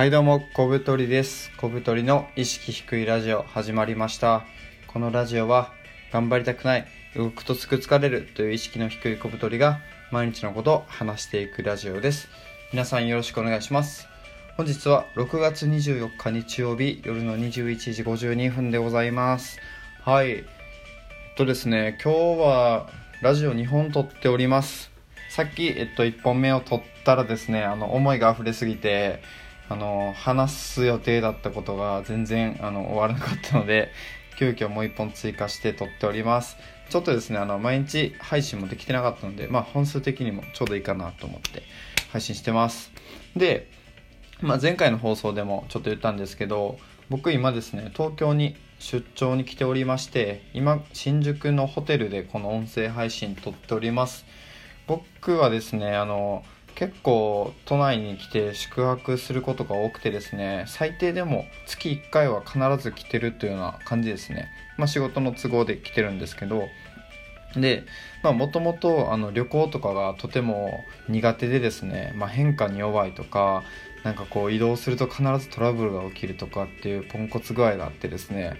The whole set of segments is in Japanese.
はいどうも、小太りです。小太りの意識低いラジオ始まりました。このラジオは、頑張りたくない、動くとすぐ疲れるという意識の低い小太りが、毎日のことを話していくラジオです。皆さんよろしくお願いします。本日は6月24日日曜日夜の21時52分でございます。はい。えっとですね、今日はラジオ2本撮っております。さっき、えっと、1本目を撮ったらですね、あの、思いが溢れすぎて、あの、話す予定だったことが全然、あの、終わらなかったので、急遽もう1本追加して撮っております。ちょっとですね、あの、毎日配信もできてなかったので、まあ、本数的にもちょうどいいかなと思って配信してます。で、まあ、前回の放送でもちょっと言ったんですけど僕今ですね東京に出張に来ておりまして今新宿のホテルでこの音声配信撮っております僕はですねあの結構都内に来て宿泊することが多くてですね最低でも月1回は必ず来てるというような感じですね。まあ仕事の都合で来てるんですけど。でもともと旅行とかがとても苦手でですね、まあ、変化に弱いとかなんかこう移動すると必ずトラブルが起きるとかっていうポンコツ具合があってですね、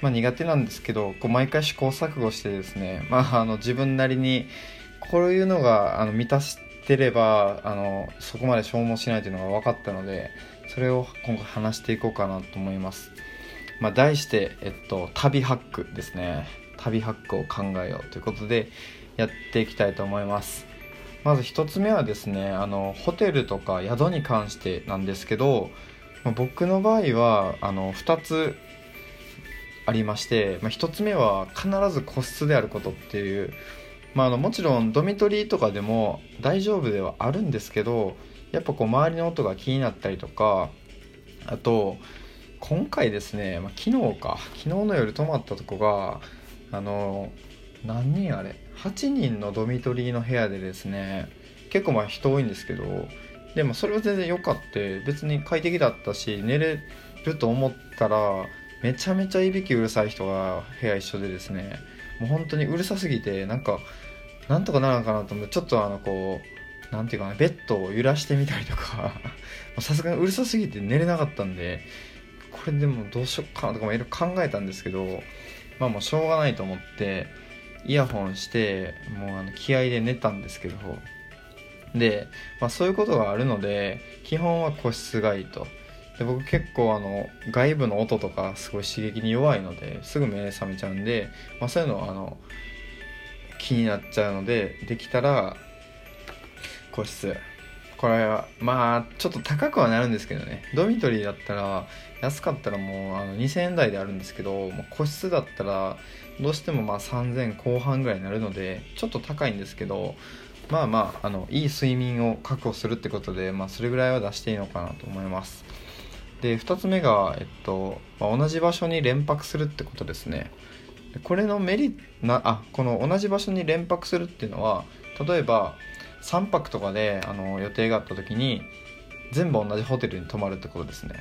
まあ、苦手なんですけどこう毎回試行錯誤してですね、まあ、あの自分なりにこういうのがあの満たしてればあのそこまで消耗しないというのが分かったのでそれを今回話していこうかなと思います、まあ、題して、えっと、旅ハックですね。旅ハックを考えようということでやっていきたいと思います。まず1つ目はですねあのホテルとか宿に関してなんですけど、まあ、僕の場合はあの2つありまして、まあ、1つ目は必ず個室であることっていう、まあ、あのもちろんドミトリーとかでも大丈夫ではあるんですけどやっぱこう周りの音が気になったりとかあと今回ですね、まあ、昨日か昨日の夜泊まったとこがあの何人あれ8人のドミトリーの部屋でですね結構まあ人多いんですけどでもそれは全然良かって別に快適だったし寝れると思ったらめちゃめちゃいびきうるさい人が部屋一緒でですねもう本当にうるさすぎてなんかなんとかならんかなと思ってちょっとあのこうなんていうかなベッドを揺らしてみたりとか さすがにうるさすぎて寝れなかったんでこれでもどうしよっかなとかもいろいろ考えたんですけどまあもうしょうがないと思ってイヤホンしてもうあの気合で寝たんですけどで、まあ、そういうことがあるので基本は個室がいいと。で僕結構あの外部の音とかすごい刺激に弱いのですぐ目覚めちゃうんで、まあ、そういうのはあの気になっちゃうのでできたら個室。これはまあちょっと高くはなるんですけどね。ドミトリーだったら安かったらもうあの2000円台であるんですけどもう個室だったらどうしてもまあ3000後半ぐらいになるのでちょっと高いんですけどまあまああのいい睡眠を確保するってことで、まあ、それぐらいは出していいのかなと思います。で2つ目が、えっとまあ、同じ場所に連泊するってことですね。これのメリなあこの同じ場所に連泊するっていうのは例えば3泊とかであの予定があった時に全部同じホテルに泊まるってことですね。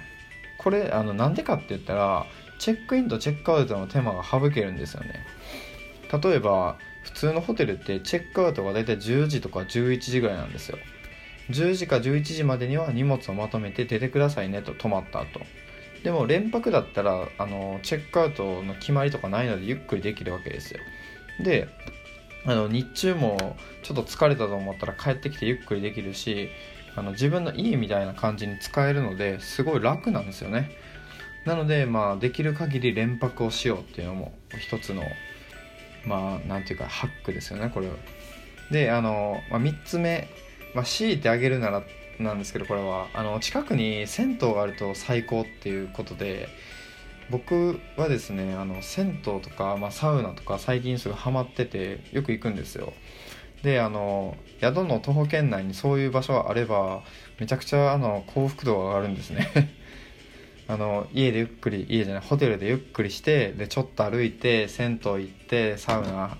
これあのなんでかって言ったらチェックインとチェックアウトの手間が省けるんですよね。例えば普通のホテルってチェックアウトが大体10時とか11時ぐらいなんですよ。10時か11時までには荷物をまとめて出てくださいねと泊まった後。でも連泊だったらあのチェックアウトの決まりとかないのでゆっくりできるわけですよ。であの日中もちょっと疲れたと思ったら帰ってきてゆっくりできるしあの自分の家みたいな感じに使えるのですごい楽なんですよね。なのでまあできる限り連泊をしようっていうのも一つのまあなんていうかハックですよねこれは。であの、まあ、3つ目、まあ、強いてあげるならなんですけどこれは。あの近くに銭湯があると最高っていうことで僕はですねあの銭湯とか、まあ、サウナとか最近すぐハマっててよく行くんですよ。であの宿の徒歩圏内にそういう場所があればめちゃくちゃあの幸福度が上がるんですね。あの家でゆっくり家じゃないホテルでゆっくりしてでちょっと歩いて銭湯行ってサウナ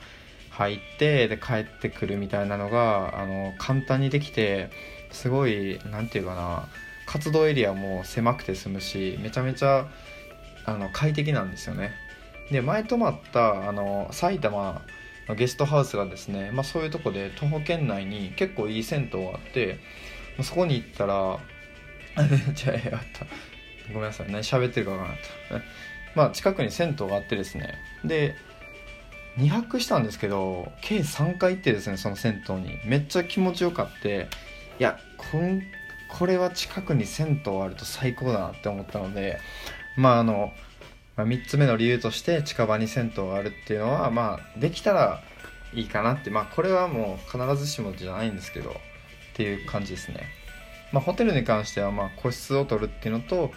入ってで帰ってくるみたいなのがあの簡単にできてすごい何て言うかな活動エリアも狭くて済むしめちゃめちゃあの快適なんですよね。で前泊まったあの埼玉のゲストハウスがですね、まあ、そういうとこで徒歩圏内に結構いい銭湯があってそこに行ったら じゃあやった。ごめんなさい何喋ってるか分からなかった。まあ近くに銭湯があってですね。で2泊したんですけど計3回行ってですねその銭湯に。めっちゃ気持ちよかっていやこんこれは近くに銭湯あると最高だなって思ったのでまああの、まあ、3つ目の理由として近場に銭湯があるっていうのはまあできたらいいかなって。まあこれはもう必ずしもじゃないんですけどっていう感じですね。まあホテルに関してはまあ個室を取るっていうのと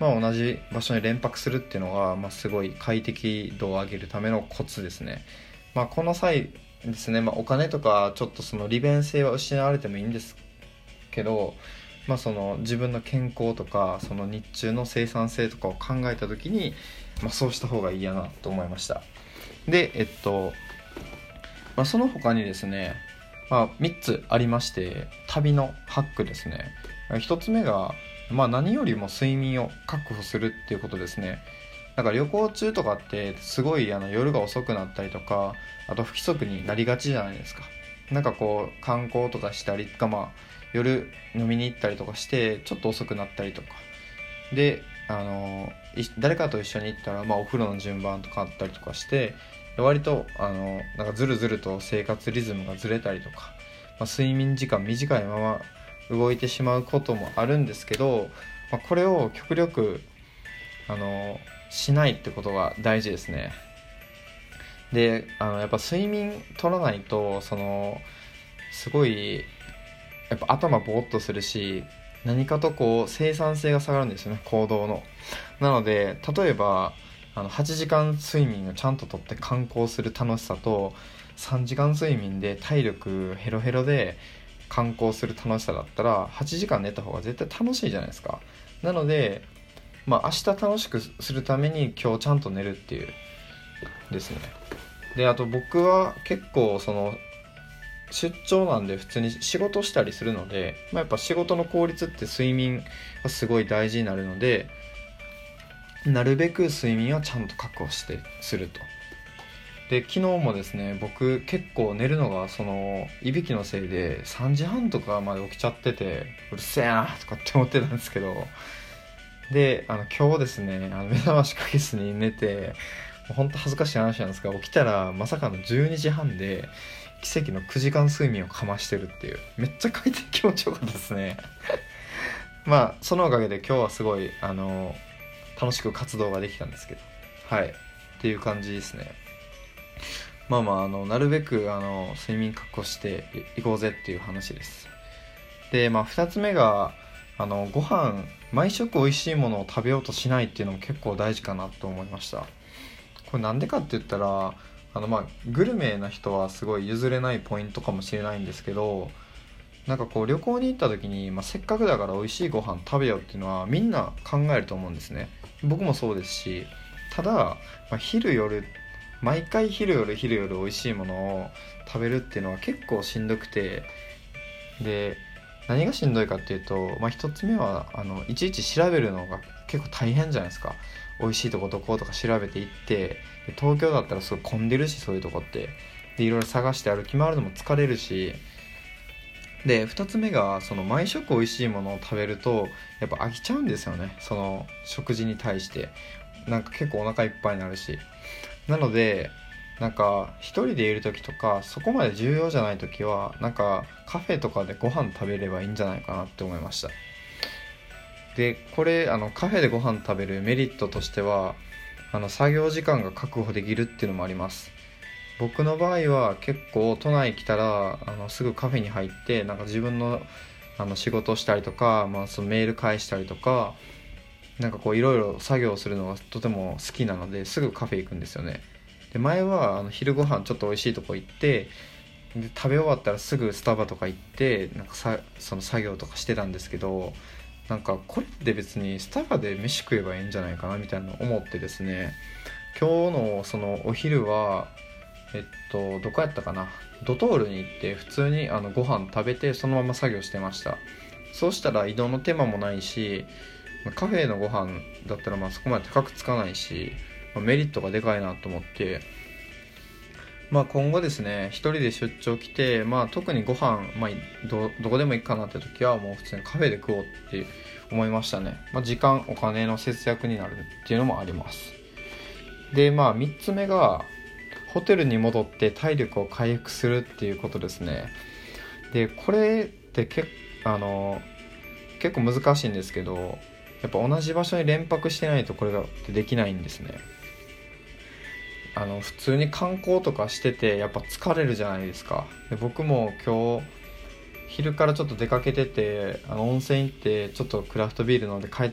まあ、同じ場所に連泊するっていうのが、まあ、すごい快適度を上げるためのコツですね。まあ、この際ですね、まあ、お金とかちょっとその利便性は失われてもいいんですけど、まあ、その自分の健康とかその日中の生産性とかを考えた時に、まあ、そうした方がいいやなと思いましたでえっと、まあ、その他にですね、まあ、3つありまして旅のハックですね。1つ目がまあ何よりも睡眠を確保するっていうことですね。だか旅行中とかってすごいあの夜が遅くなったりとかあと不規則になりがちじゃないですか。なんかこう観光とかしたりとかまあ夜飲みに行ったりとかしてちょっと遅くなったりとか。であの誰かと一緒に行ったら、まあ、お風呂の順番とかあったりとかして割とあのなんかずるずると生活リズムがずれたりとか、まあ、睡眠時間短いまま動いてしまうこともあるんですけど、まあ、これを極力あのしないってことが大事ですね。であのやっぱ睡眠取らないとそのすごいやっぱ頭ぼーっとするし何かとこう生産性が下がるんですよね行動の。なので例えばあの8時間睡眠をちゃんととって観光する楽しさと3時間睡眠で体力ヘロヘロで観光する楽しさだったら8時間寝た方が絶対楽しいじゃないですか。なのでまあ明日楽しくするために今日ちゃんと寝るっていうですね。であと僕は結構その出張なんで普通に仕事したりするので、まあ、やっぱ仕事の効率って睡眠がすごい大事になるのでなるべく睡眠はちゃんと確保してすると。で昨日もですね僕結構寝るのがそのいびきのせいで3時半とかまで起きちゃっててうるせえなとかって思ってたんですけどであの今日ですねあの目覚ましかけずに寝てほんと恥ずかしい話なんですが起きたらまさかの12時半で奇跡の9時間睡眠をかましてるっていうめっちゃ快適気持ちよかったですね。まあそのおかげで今日はすごいあの楽しく活動ができたんですけど。はい。っていう感じですね。まあまああのなるべくあの睡眠確保していこうぜっていう話です。でまあ2つ目があのご飯毎食美味しいものを食べようとしないっていうのも結構大事かなと思いました。これなんでかって言ったらあのまあグルメな人はすごい譲れないポイントかもしれないんですけどなんかこう旅行に行った時に、まあ、せっかくだから美味しいご飯食べようっていうのはみんな考えると思うんですね。僕もそうですしただ、まあ、昼夜毎回昼夜昼夜美味しいものを食べるっていうのは結構しんどくてで何がしんどいかっていうと、まあ、1つ目はあのいちいち調べるのが結構大変じゃないですか。美味しいとこどことか調べていって東京だったらすごい混んでるしそういうとこって。でいろいろ探して歩き回るのも疲れるしで2つ目がその毎食美味しいものを食べるとやっぱ飽きちゃうんですよね。その食事に対して。なんか結構お腹いっぱいになるし。なのでなんか一人でいる時とかそこまで重要じゃない時はなんかカフェとかでご飯食べればいいんじゃないかなって思いました。でこれあのカフェでご飯食べるメリットとしてはあの作業時間が確保できるっていうのもあります。僕の場合は結構都内来たらあのすぐカフェに入ってなんか自分のあの仕事をしたりとか、まあ、そのメール返したりとかなんかこういろいろ作業するのがとても好きなのですぐカフェ行くんですよね。で前はあの昼ご飯ちょっと美味しいとこ行ってで食べ終わったらすぐスタバとか行ってなんかさその作業とかしてたんですけどなんかこれって別にスタバで飯食えばいいんじゃないかなみたいなの思ってですね。今日のそのお昼はえっとどこやったかな？ドトールに行って普通にあのご飯食べてそのまま作業してました。そうしたら移動の手間もないしカフェのご飯だったらまあそこまで高くつかないし、まあ、メリットがでかいなと思って。まあ、今後ですね一人で出張来て、まあ、特にご飯、まあどどこでもいいかなって時はもう普通にカフェで食おうって思いましたね、まあ、時間お金の節約になるっていうのもあります。でまあ3つ目がホテルに戻って体力を回復するっていうことですね。でこれってけあの結構難しいんですけどやっぱ同じ場所に連泊してないとこれができないんですね。あの普通に観光とかしててやっぱ疲れるじゃないですか。で僕も今日昼からちょっと出かけててあの温泉行ってちょっとクラフトビール飲んで帰っ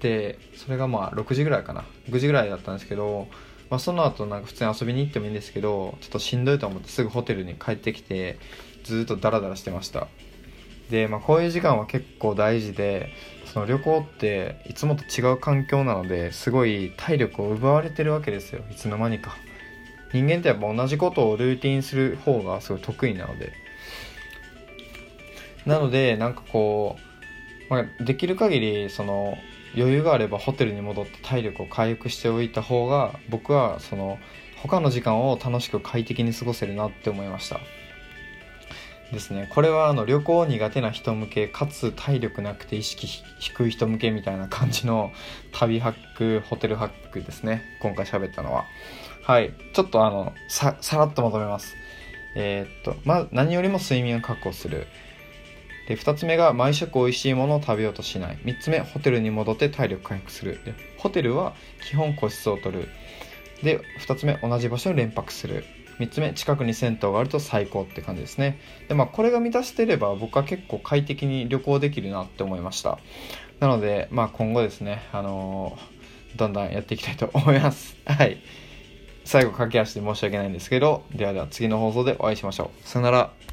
てそれがまあ6時ぐらいかな。6時ぐらいだったんですけど、まあ、その後なんか普通に遊びに行ってもいいんですけどちょっとしんどいと思ってすぐホテルに帰ってきてずっとダラダラしてました。で、まあ、こういう時間は結構大事でその旅行っていつもと違う環境なのですごい体力を奪われてるわけですよ。いつの間にか。人間ってやっぱ同じことをルーティンする方がすごい得意なので。なのでなんかこう、まあ、できる限りその余裕があればホテルに戻って体力を回復しておいた方が僕はその他の時間を楽しく快適に過ごせるなって思いました。ですね。これはあの旅行苦手な人向けかつ体力なくて意識低い人向けみたいな感じの旅ハックホテルハックですね。今回喋ったのは。はい。ちょっとあのさらっとまとめます。えー、っとまず何よりも睡眠を確保する。で2つ目が毎食美味しいものを食べようとしない。3つ目ホテルに戻って体力回復する。でホテルは基本個室を取る。で2つ目同じ場所に連泊する。3つ目近くに銭湯があると最高って感じですね。でまあこれが満たしてれば僕は結構快適に旅行できるなって思いました。なのでまあ今後ですねあのー、だんだんやっていきたいと思います。はい。最後駆け足で申し訳ないんですけどではでは次の放送でお会いしましょう。さよなら。